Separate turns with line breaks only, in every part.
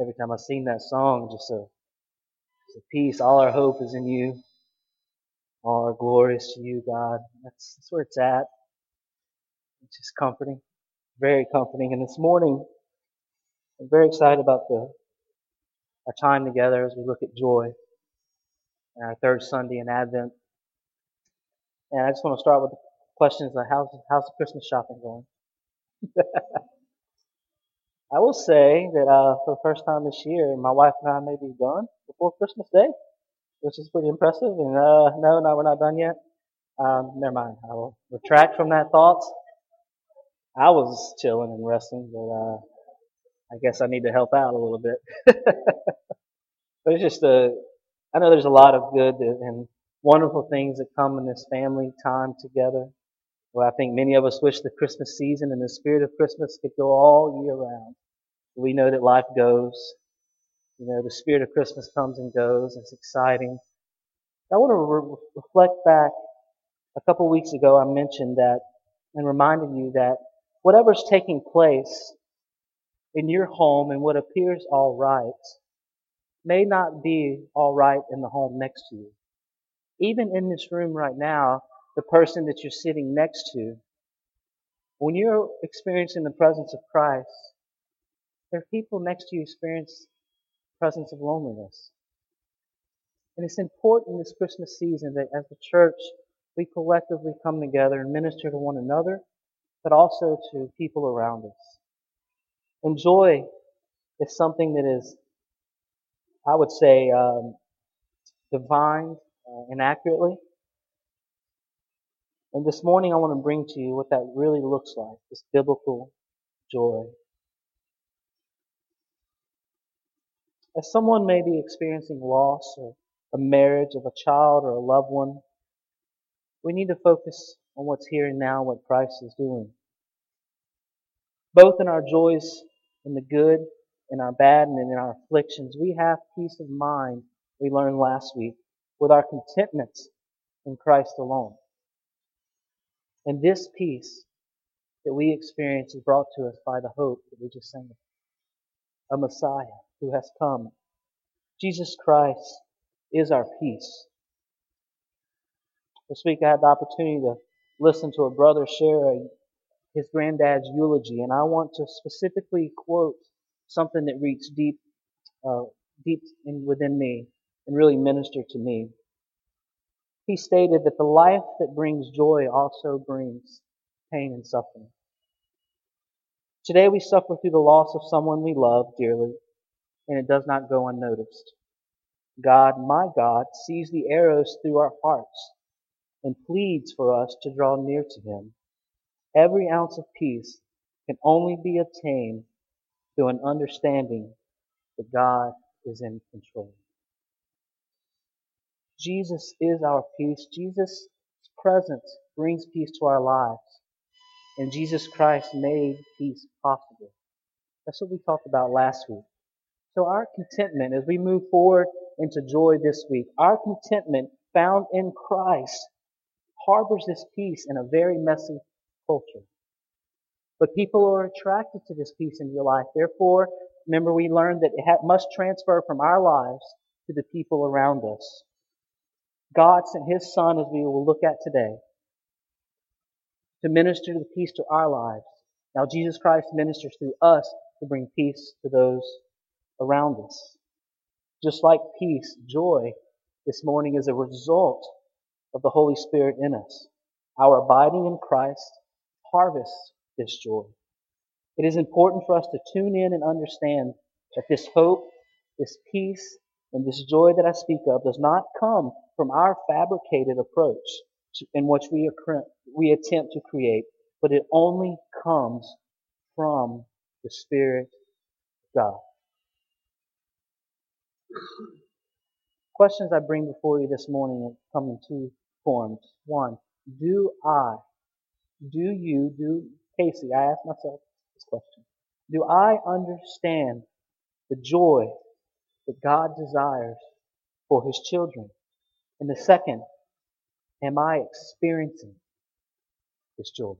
Every time I sing that song, just a, just a peace. All our hope is in you. All our glory is to you, God. That's, that's where it's at. It's just comforting. Very comforting. And this morning, I'm very excited about the our time together as we look at joy and our third Sunday in Advent. And I just want to start with the questions like how's how's the Christmas shopping going? I will say that uh, for the first time this year, my wife and I may be done before Christmas Day, which is pretty impressive. And uh, no, no, we're not done yet. Um, never mind. I will retract from that thought. I was chilling and resting, but uh, I guess I need to help out a little bit. but it's just a, I know there's a lot of good and wonderful things that come in this family time together. Well, I think many of us wish the Christmas season and the spirit of Christmas could go all year round. We know that life goes. You know, the spirit of Christmas comes and goes. It's exciting. I want to re- reflect back. A couple weeks ago, I mentioned that and reminded you that whatever's taking place in your home and what appears all right may not be all right in the home next to you. Even in this room right now, the person that you're sitting next to, when you're experiencing the presence of Christ, there are people next to you experience the presence of loneliness. And it's important this Christmas season that as a church, we collectively come together and minister to one another, but also to people around us. And joy is something that is, I would say, um, uh, inaccurately. And this morning I want to bring to you what that really looks like, this biblical joy. As someone may be experiencing loss or a marriage of a child or a loved one, we need to focus on what's here and now, what Christ is doing. Both in our joys in the good, in our bad, and in our afflictions, we have peace of mind, we learned last week, with our contentments in Christ alone. And this peace that we experience is brought to us by the hope that we just sang about. A Messiah who has come. Jesus Christ is our peace. This week I had the opportunity to listen to a brother share his granddad's eulogy, and I want to specifically quote something that reached deep, uh, deep in, within me and really ministered to me. He stated that the life that brings joy also brings pain and suffering. Today we suffer through the loss of someone we love dearly, and it does not go unnoticed. God, my God, sees the arrows through our hearts and pleads for us to draw near to Him. Every ounce of peace can only be obtained through an understanding that God is in control. Jesus is our peace. Jesus' presence brings peace to our lives. And Jesus Christ made peace possible. That's what we talked about last week. So our contentment, as we move forward into joy this week, our contentment found in Christ harbors this peace in a very messy culture. But people are attracted to this peace in your life. Therefore, remember we learned that it must transfer from our lives to the people around us. God sent His Son, as we will look at today, to minister the peace to our lives. Now Jesus Christ ministers through us to bring peace to those around us. Just like peace, joy this morning is a result of the Holy Spirit in us. Our abiding in Christ harvests this joy. It is important for us to tune in and understand that this hope, this peace, and this joy that I speak of does not come from our fabricated approach in which we, we attempt to create, but it only comes from the Spirit of God. Questions I bring before you this morning come in two forms. One, do I, do you, do Casey, I ask myself this question. Do I understand the joy that God desires for His children? And the second, am I experiencing this joy?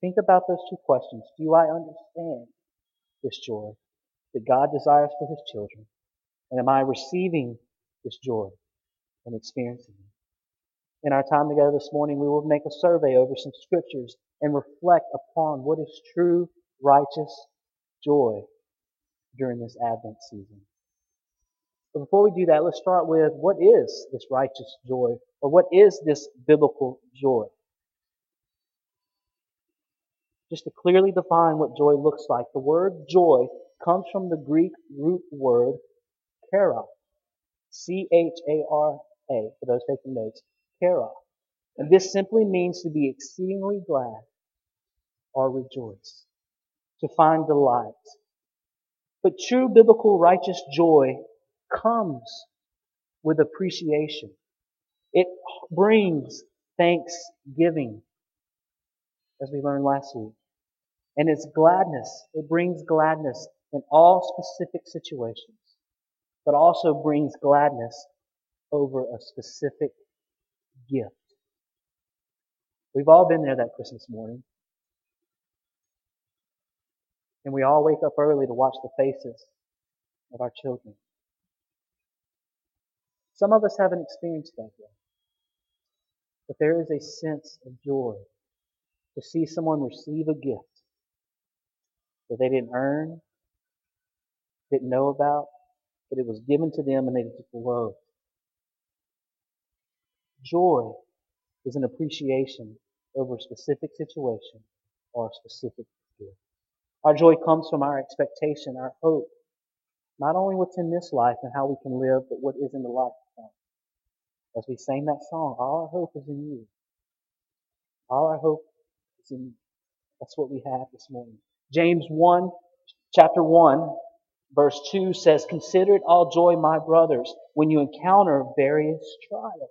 Think about those two questions. Do I understand this joy that God desires for His children? And am I receiving this joy and experiencing it? In our time together this morning, we will make a survey over some scriptures and reflect upon what is true, righteous joy during this Advent season. But before we do that, let's start with what is this righteous joy, or what is this biblical joy? Just to clearly define what joy looks like, the word joy comes from the Greek root word chara. C-H-A-R-A, for those taking notes. Chara. And this simply means to be exceedingly glad or rejoice. To find delight. But true biblical righteous joy comes with appreciation. It brings thanksgiving, as we learned last week. And it's gladness. It brings gladness in all specific situations, but also brings gladness over a specific gift. We've all been there that Christmas morning. And we all wake up early to watch the faces of our children. Some of us haven't experienced that yet. But there is a sense of joy to see someone receive a gift that they didn't earn, didn't know about, but it was given to them and they just loved. Joy is an appreciation over a specific situation or a specific. Our joy comes from our expectation, our hope, not only what's in this life and how we can live, but what is in the life to come. As we sang that song, all our hope is in you. All our hope is in you. That's what we have this morning. James 1, chapter 1, verse 2 says, Consider it all joy, my brothers, when you encounter various trials.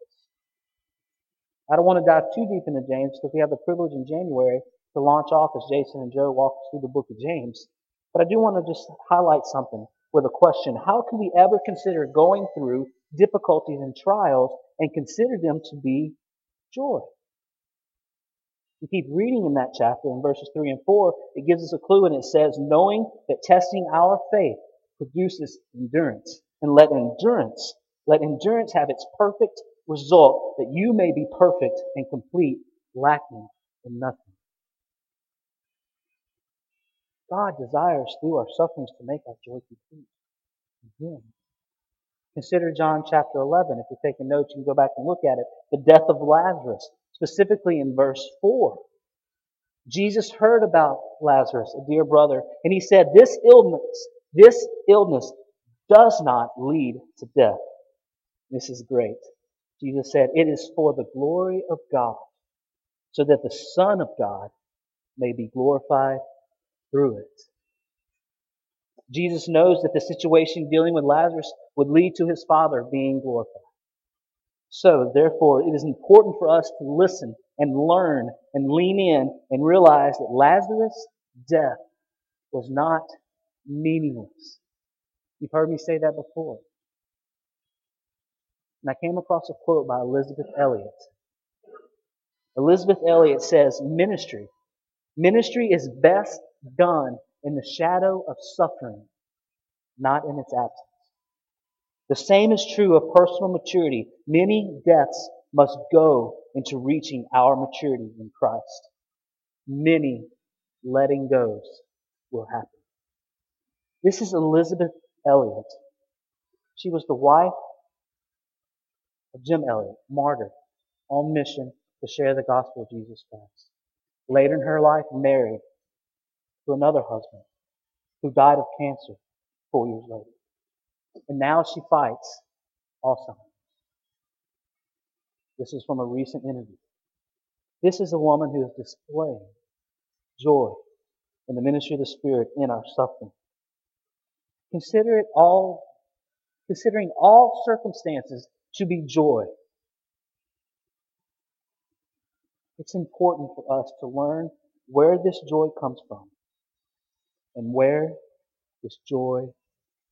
I don't want to dive too deep into James because we have the privilege in January to launch off as Jason and Joe walk through the book of James. But I do want to just highlight something with a question. How can we ever consider going through difficulties and trials and consider them to be joy? You keep reading in that chapter in verses 3 and 4, it gives us a clue and it says, knowing that testing our faith produces endurance. And let endurance, let endurance have its perfect result that you may be perfect and complete, lacking in nothing. God desires through our sufferings to make our joy complete in Him. Consider John chapter 11. If you're taking notes, you can go back and look at it. The death of Lazarus, specifically in verse 4. Jesus heard about Lazarus, a dear brother, and he said, this illness, this illness does not lead to death. This is great. Jesus said, It is for the glory of God, so that the Son of God may be glorified through it. Jesus knows that the situation dealing with Lazarus would lead to his Father being glorified. So, therefore, it is important for us to listen and learn and lean in and realize that Lazarus' death was not meaningless. You've heard me say that before. And I came across a quote by Elisabeth Elliot. Elisabeth Elliot says, Ministry. Ministry is best done in the shadow of suffering, not in its absence. The same is true of personal maturity. Many deaths must go into reaching our maturity in Christ. Many letting goes will happen. This is Elisabeth Elliot. She was the wife of Jim Elliot, martyr, on mission to share the gospel of Jesus Christ. Later in her life, married to another husband who died of cancer four years later. And now she fights Alzheimer's. This is from a recent interview. This is a woman who is displaying joy in the ministry of the Spirit in our suffering. Consider it all, considering all circumstances to be joy. It's important for us to learn where this joy comes from and where this joy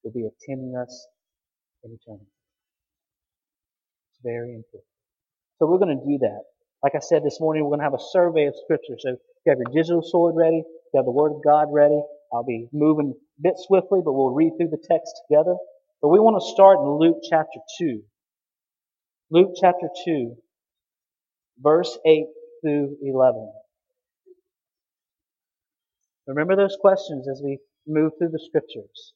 will be attending us in eternity. It's very important. So we're going to do that. Like I said this morning, we're going to have a survey of Scripture. So you have your digital sword ready, you have the Word of God ready, I'll be moving a bit swiftly, but we'll read through the text together. But we want to start in Luke chapter 2. Luke chapter 2, verse 8 through 11. Remember those questions as we move through the scriptures.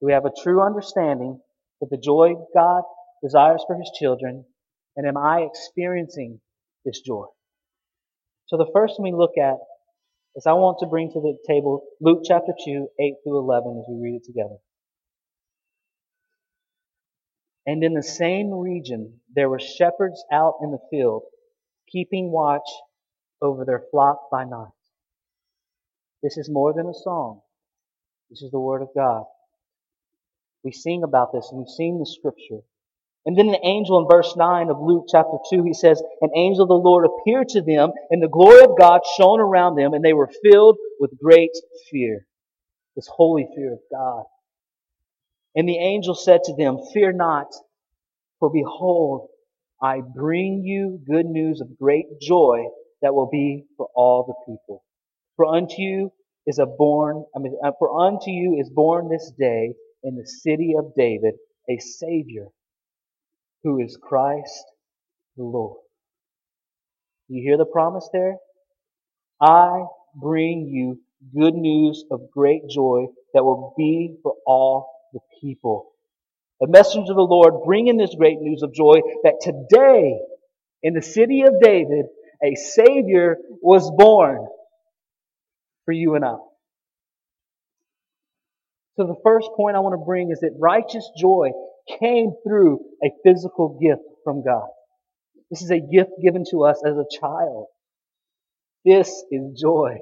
Do we have a true understanding of the joy God desires for His children? And am I experiencing this joy? So the first thing we look at is I want to bring to the table Luke chapter 2, 8 through 11 as we read it together. And in the same region there were shepherds out in the field, keeping watch over their flock by night. This is more than a song. This is the Word of God. We sing about this and we've seen the Scripture. And then the angel in verse 9 of Luke chapter 2, he says, An angel of the Lord appeared to them, and the glory of God shone around them, and they were filled with great fear. This holy fear of God. And the angel said to them, Fear not, for behold, I bring you good news of great joy that will be for all the people. For unto you is a born, I mean, uh, for unto you is born this day in the city of David a Savior who is Christ the Lord. You hear the promise there? I bring you good news of great joy that will be for all the people. The messenger of the Lord bringing this great news of joy that today in the city of David a Savior was born for you and I. So the first point I want to bring is that righteous joy came through a physical gift from God. This is a gift given to us as a child. This is joy.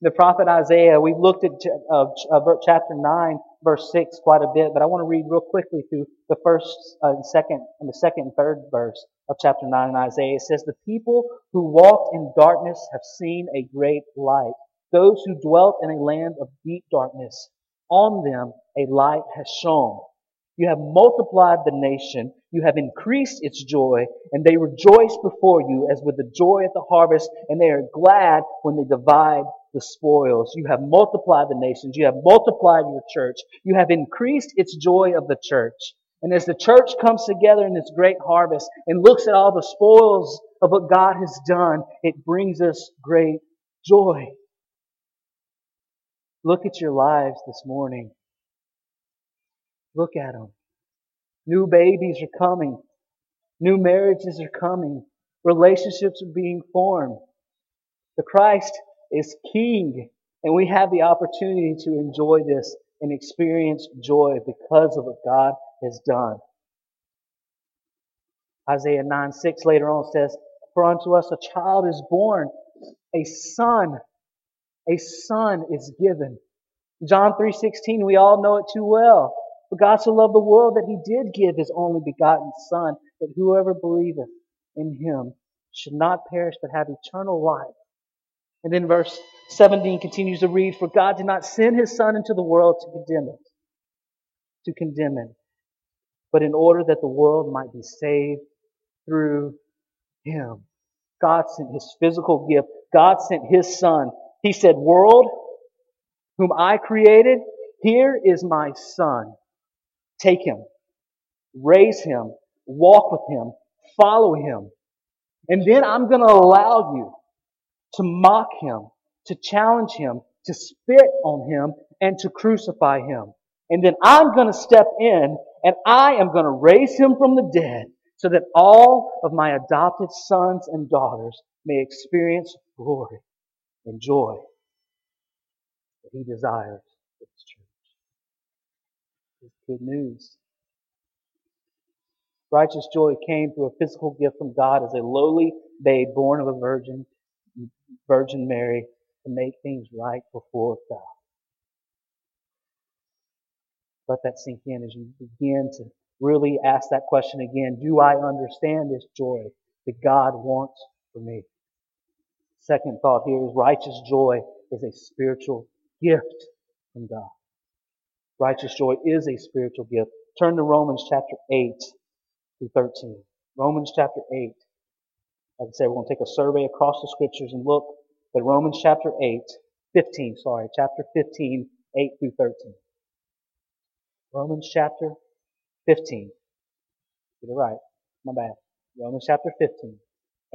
The prophet Isaiah, we've looked at uh, uh chapter 9, verse 6 quite a bit, but I want to read real quickly through the first uh, and second, and the second and third verse of chapter 9 in Isaiah. It says, The people who walked in darkness have seen a great light. Those who dwelt in a land of deep darkness, on them a light has shone. You have multiplied the nation. You have increased its joy, and they rejoice before you as with the joy at the harvest, and they are glad when they divide the spoils. You have multiplied the nations. You have multiplied your church. You have increased its joy of the church. And as the church comes together in this great harvest and looks at all the spoils of what God has done, it brings us great joy. Look at your lives this morning. Look at them. New babies are coming. New marriages are coming. Relationships are being formed. The Christ is King, and we have the opportunity to enjoy this and experience joy because of what God has done. Isaiah 9 6 later on says, For unto us a child is born, a son, a son is given. John 3:16, we all know it too well. For God so loved the world that he did give his only begotten Son, that whoever believeth in him should not perish but have eternal life. And then verse 17 continues to read, For God did not send his Son into the world to condemn it, to condemn it, but in order that the world might be saved through him. God sent his physical gift. God sent his Son. He said, World, whom I created, here is my Son. Take him, raise him, walk with him, follow him. And then I'm going to allow you to mock him, to challenge him, to spit on him, and to crucify him. And then I'm going to step in and I am going to raise him from the dead so that all of my adopted sons and daughters may experience glory and joy that he desires for his church. It's good news. Righteous joy came through a physical gift from God as a lowly babe born of a virgin, Virgin Mary, to make things right before God. Let that sink in as you begin to really ask that question again. Do I understand this joy that God wants for me? Second thought here is righteous joy is a spiritual gift from God. Righteous joy is a spiritual gift. Turn to Romans chapter 8 through 13. Romans chapter 8. Like I said, we're going to take a survey across the scriptures and look at Romans chapter 8, 15, sorry, chapter 15, 8 through 13. Romans chapter 15. Get it right. My bad. Romans chapter 15,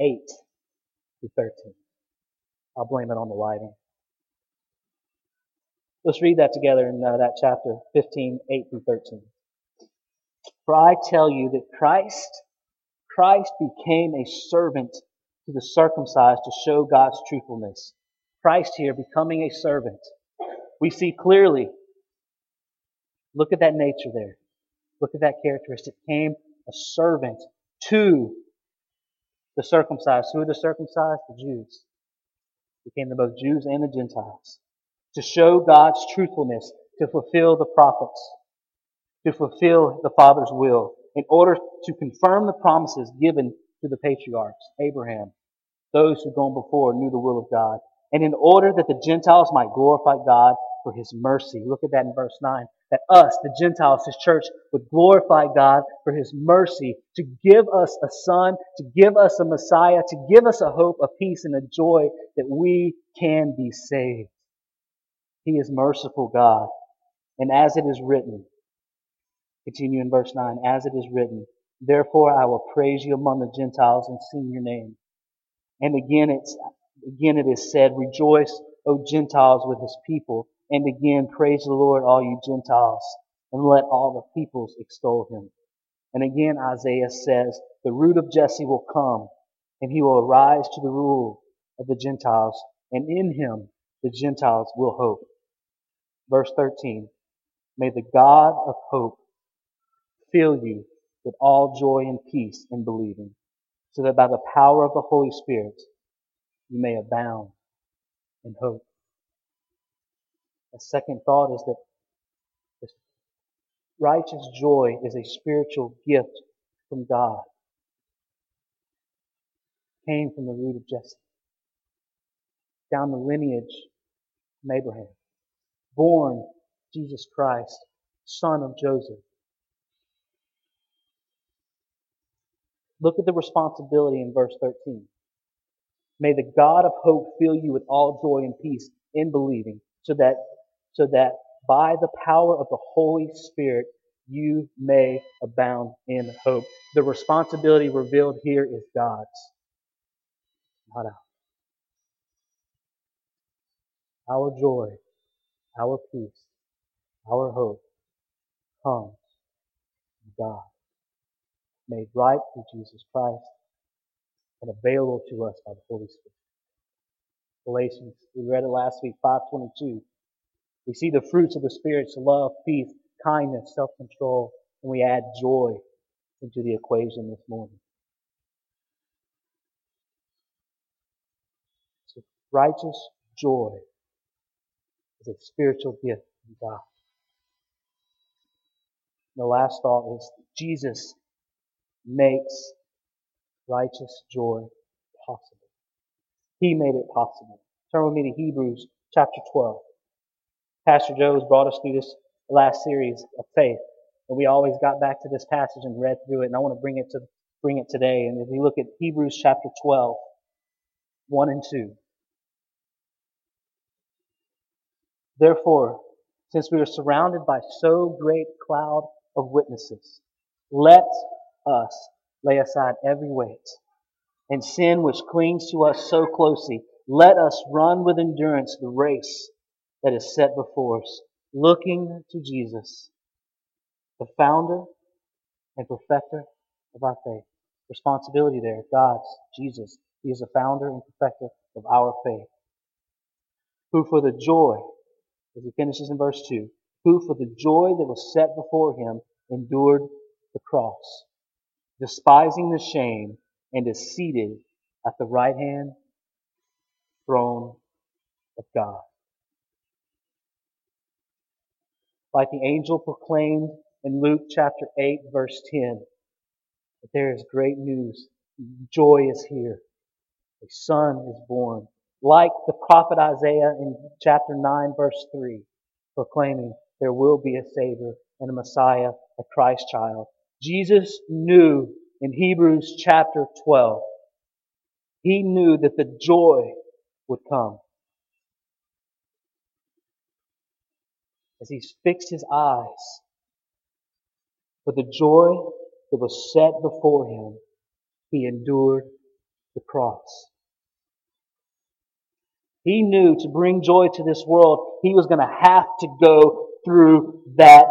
8 through 13. I'll blame it on the lighting. Let's read that together in uh, that chapter 15, 8 through 13. For I tell you that Christ, Christ became a servant to the circumcised to show God's truthfulness. Christ here becoming a servant. We see clearly. Look at that nature there. Look at that characteristic. Came a servant to the circumcised. Who are the circumcised? The Jews. Became the both Jews and the Gentiles to show God's truthfulness, to fulfill the prophets, to fulfill the Father's will, in order to confirm the promises given to the patriarchs, Abraham, those who gone before knew the will of God, and in order that the Gentiles might glorify God for his mercy. Look at that in verse 9. That us, the Gentiles, his church, would glorify God for his mercy to give us a son, to give us a Messiah, to give us a hope, a peace, and a joy that we can be saved. He is merciful God. And as it is written, continue in verse 9, as it is written, therefore I will praise you among the Gentiles and sing your name. And again it's, again it is said, rejoice, O Gentiles, with his people. And again, praise the Lord, all you Gentiles, and let all the peoples extol him. And again, Isaiah says, the root of Jesse will come, and he will arise to the rule of the Gentiles, and in him the Gentiles will hope. Verse 13. May the God of hope fill you with all joy and peace in believing, so that by the power of the Holy Spirit you may abound in hope. A second thought is that righteous joy is a spiritual gift from God. Came from the root of Jesse. Down the lineage Abraham. Born Jesus Christ, son of Joseph. Look at the responsibility in verse 13. May the God of hope fill you with all joy and peace in believing, so that, so that by the power of the Holy Spirit you may abound in hope. The responsibility revealed here is God's, not ours. Our joy, our peace, our hope comes from God, made right through Jesus Christ and available to us by the Holy Spirit. Galatians, we read it last week, 522. We see the fruits of the Spirit's love, peace, kindness, self-control, and we add joy into the equation this morning. So righteous joy is a spiritual gift from God. The last thought is Jesus makes righteous joy possible. He made it possible. Turn with me to Hebrews chapter 12. Pastor Joe has brought us through this last series of faith. And we always got back to this passage and read through it, and I want to bring it to bring it today. And if we look at Hebrews chapter 12, 1 and 2. Therefore, since we are surrounded by so great a cloud of witnesses, let us lay aside every weight and sin which clings to us so closely. Let us run with endurance the race that is set before us, looking to Jesus, the founder and perfecter of our faith. Responsibility there, God's, Jesus. He is the founder and perfecter of our faith. Who for the joy, as he finishes in verse 2, who for the joy that was set before him endured the cross, despising the shame, and is seated at the right hand throne of God. Like the angel proclaimed in Luke chapter 8 verse 10, that there is great news. Joy is here. A son is born. Like the prophet Isaiah in chapter 9 verse 3, proclaiming there will be a Savior and a Messiah, a Christ child. Jesus knew in Hebrews chapter 12, he knew that the joy would come. As he fixed his eyes for the joy that was set before him, he endured the cross. He knew to bring joy to this world, he was going to have to go through that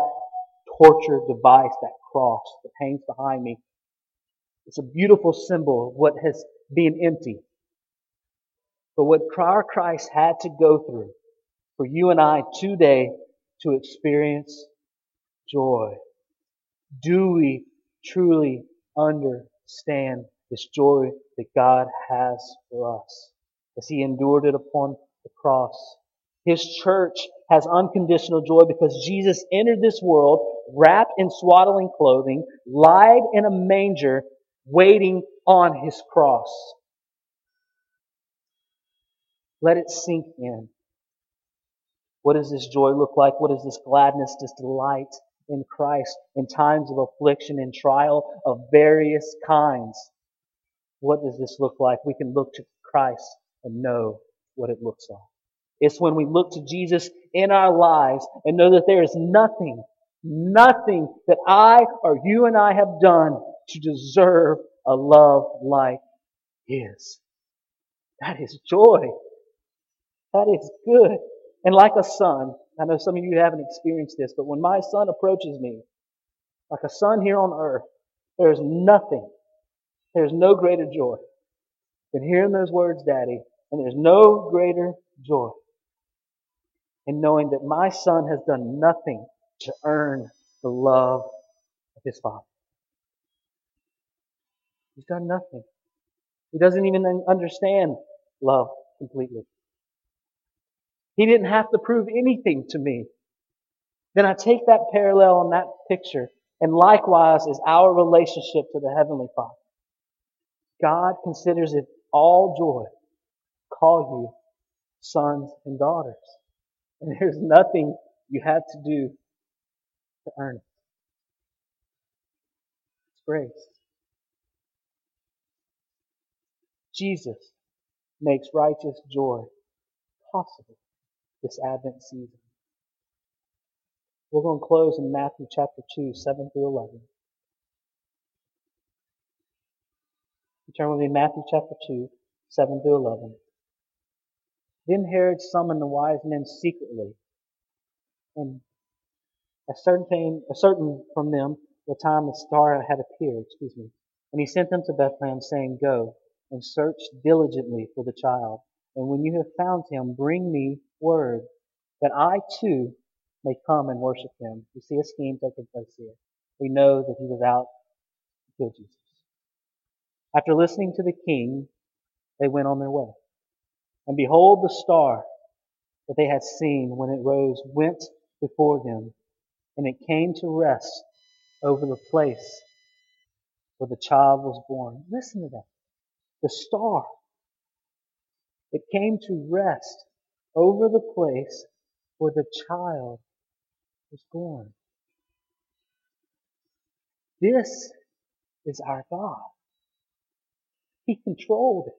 torture device, that cross that hangs behind me. It's a beautiful symbol of what has been empty. But what our Christ had to go through for you and I today to experience joy. Do we truly understand this joy that God has for us as He endured it upon the cross? His church has unconditional joy because Jesus entered this world wrapped in swaddling clothing, lied in a manger, waiting on His cross. Let it sink in. What does this joy look like? What is this gladness, this delight in Christ in times of affliction and trial of various kinds? What does this look like? We can look to Christ and know what it looks like. It's when we look to Jesus in our lives and know that there is nothing, nothing that I or you and I have done to deserve a love like His. That is joy. That is good. And like a son, I know some of you haven't experienced this, but when my son approaches me, like a son here on earth, there is nothing, there's no greater joy than hearing those words, Daddy, and there's no greater joy in knowing that my son has done nothing to earn the love of his father. He's done nothing. He doesn't even understand love completely. He didn't have to prove anything to me. Then I take that parallel and that picture, and likewise is our relationship to the Heavenly Father. God considers it all joy call you sons and daughters. And there's nothing you have to do to earn it. It's grace. Jesus makes righteous joy possible this Advent season. We're going to close in Matthew chapter 2, 7 through 11. You turn with me Matthew chapter 2, 7 through 11. Then Herod summoned the wise men secretly and ascertained, ascertained from them the time the star had appeared, excuse me. And he sent them to Bethlehem, saying, Go and search diligently for the child. And when you have found him, bring me word, that I too may come and worship him. We see a scheme taking place here. We know that he was out to kill Jesus. After listening to the king, they went on their way. And behold, the star that they had seen when it rose went before them, and it came to rest over the place where the child was born. Listen to that. The star. It came to rest over the place where the child was born. This is our God. He controlled it.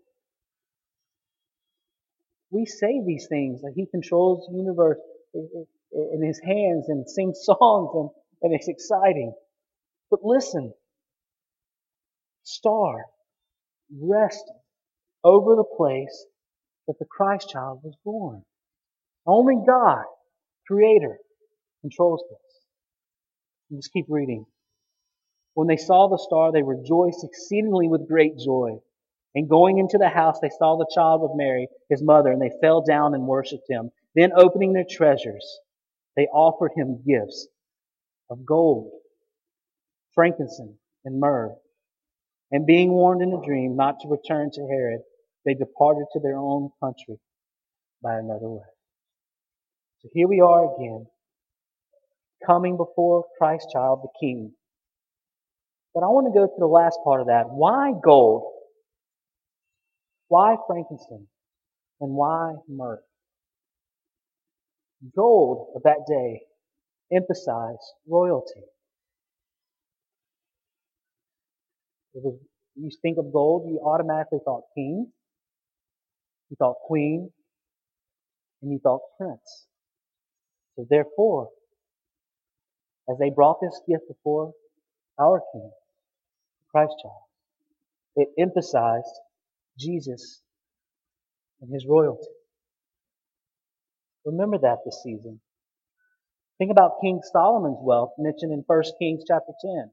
We say these things like He controls the universe in His hands and sing songs and, and it's exciting. But listen, star rest over the place that the Christ child was born. Only God, Creator, controls this. Just keep reading. When they saw the star, they rejoiced exceedingly with great joy. And going into the house, they saw the child with Mary, his mother, and they fell down and worshipped him. Then opening their treasures, they offered him gifts of gold, frankincense, and myrrh. And being warned in a dream not to return to Herod, they departed to their own country by another way. So here we are again, coming before Christ child, the King. But I want to go to the last part of that. Why gold? Why frankincense? And why myrrh? Gold of that day emphasized royalty. Was, you think of gold, you automatically thought king, you thought queen, and you thought prince. So therefore, as they brought this gift before our King, Christ child, it emphasized Jesus and his royalty. Remember that this season. Think about King Solomon's wealth mentioned in 1 Kings chapter 10.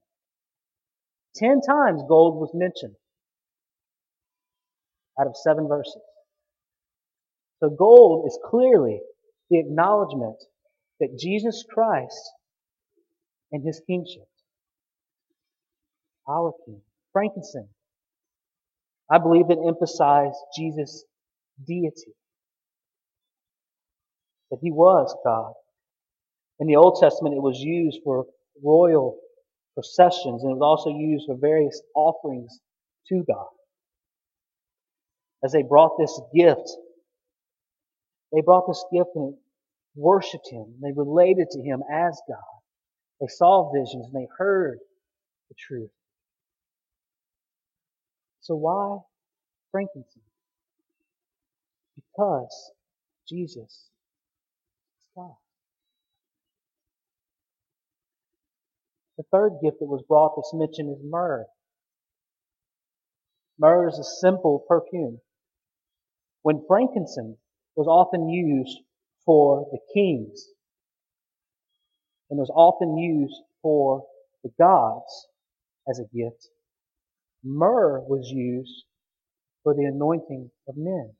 Ten times gold was mentioned out of seven verses. So gold is clearly the acknowledgement that Jesus Christ and his kingship, our king, frankincense, I believe it emphasized Jesus' deity, that he was God. In the Old Testament, it was used for royal processions, and it was also used for various offerings to God. As they brought this gift, they brought this gift and worshiped Him. They related to Him as God. They saw visions and they heard the truth. So why frankincense? Because Jesus is God. The third gift that was brought that's mentioned is myrrh. Myrrh is a simple perfume. When frankincense was often used for the kings and was often used for the gods as a gift, myrrh was used for the anointing of men.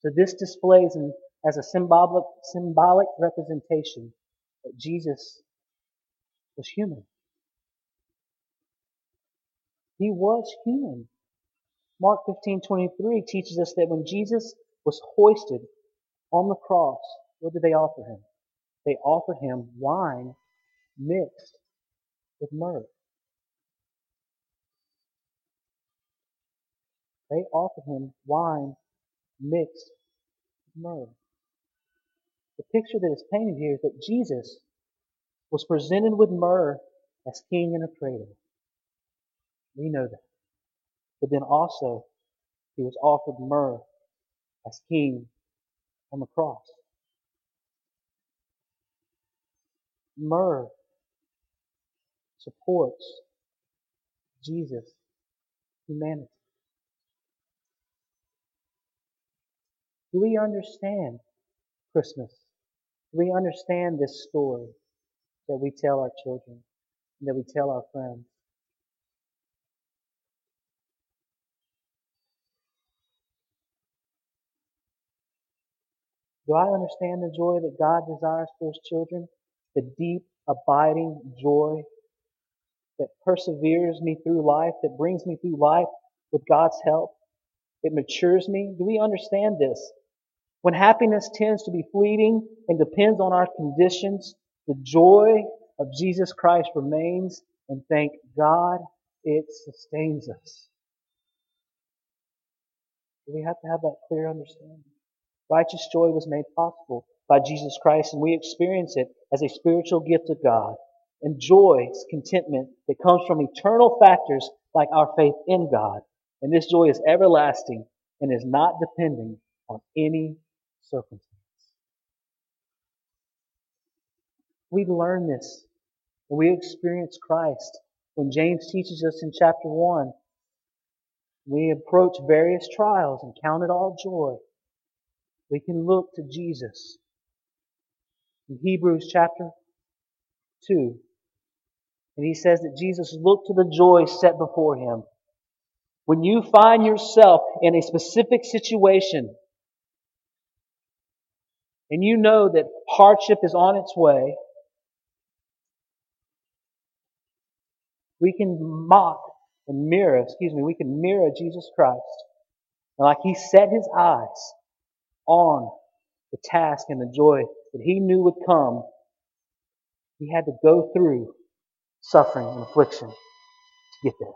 So this displays as a symbolic, symbolic representation that Jesus was human. He was human. Mark 15:23 teaches us that when Jesus was hoisted on the cross, what did they offer him? They offered him wine mixed with myrrh. They offered him wine mixed with myrrh. The picture that is painted here is that Jesus was presented with myrrh as king in a cradle. We know that. But then also, he was offered myrrh as king on the cross. Myrrh supports Jesus' humanity. Do we understand Christmas? Do we understand this story that we tell our children and that we tell our friends? Do I understand the joy that God desires for His children? The deep, abiding joy that perseveres me through life, that brings me through life with God's help. It matures me. Do we understand this? When happiness tends to be fleeting and depends on our conditions, the joy of Jesus Christ remains, and thank God it sustains us. Do we have to have that clear understanding? Righteous joy was made possible by Jesus Christ, and we experience it as a spiritual gift of God. And joy is contentment that comes from eternal factors like our faith in God. And this joy is everlasting and is not depending on any circumstance. We learn this when we experience Christ. When James teaches us in chapter 1, we approach various trials and count it all joy we can look to Jesus. In Hebrews chapter 2, and he says that Jesus looked to the joy set before him. When you find yourself in a specific situation, and you know that hardship is on its way, we can mock and mirror, excuse me, we can mirror Jesus Christ. And like he set his eyes on the task and the joy that he knew would come, he had to go through suffering and affliction to get there.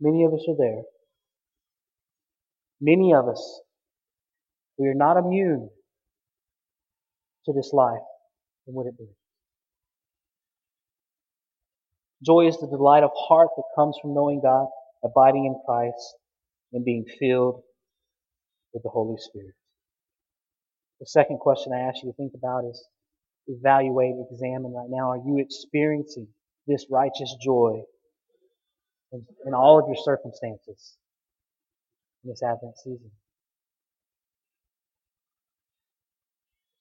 Many of us are there. Many of us, we are not immune to this life and what it brings. Joy is the delight of heart that comes from knowing God, abiding in Christ, and being filled with the Holy Spirit. The second question I ask you to think about is evaluate, examine right now. Are you experiencing this righteous joy in, in all of your circumstances in this Advent season?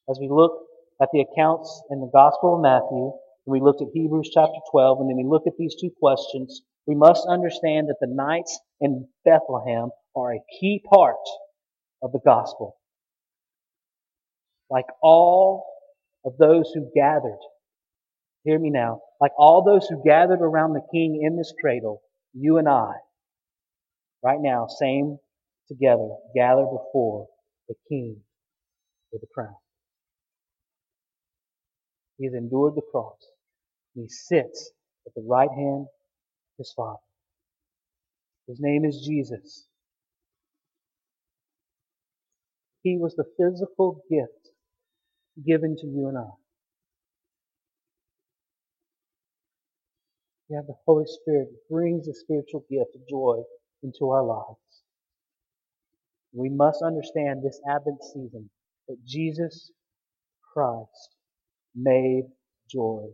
As we look at the accounts in the Gospel of Matthew, and we looked at Hebrews chapter 12, and then we look at these two questions, we must understand that the nights in Bethlehem are a key part of the gospel. Like all of those who gathered, hear me now, like all those who gathered around the king in this cradle, you and I, right now, same together, gather before the king with the crown. He has endured the cross. He sits at the right hand of his Father. His name is Jesus. He was the physical gift given to you and I. We have the Holy Spirit brings the spiritual gift of joy into our lives. We must understand this Advent season that Jesus Christ made joy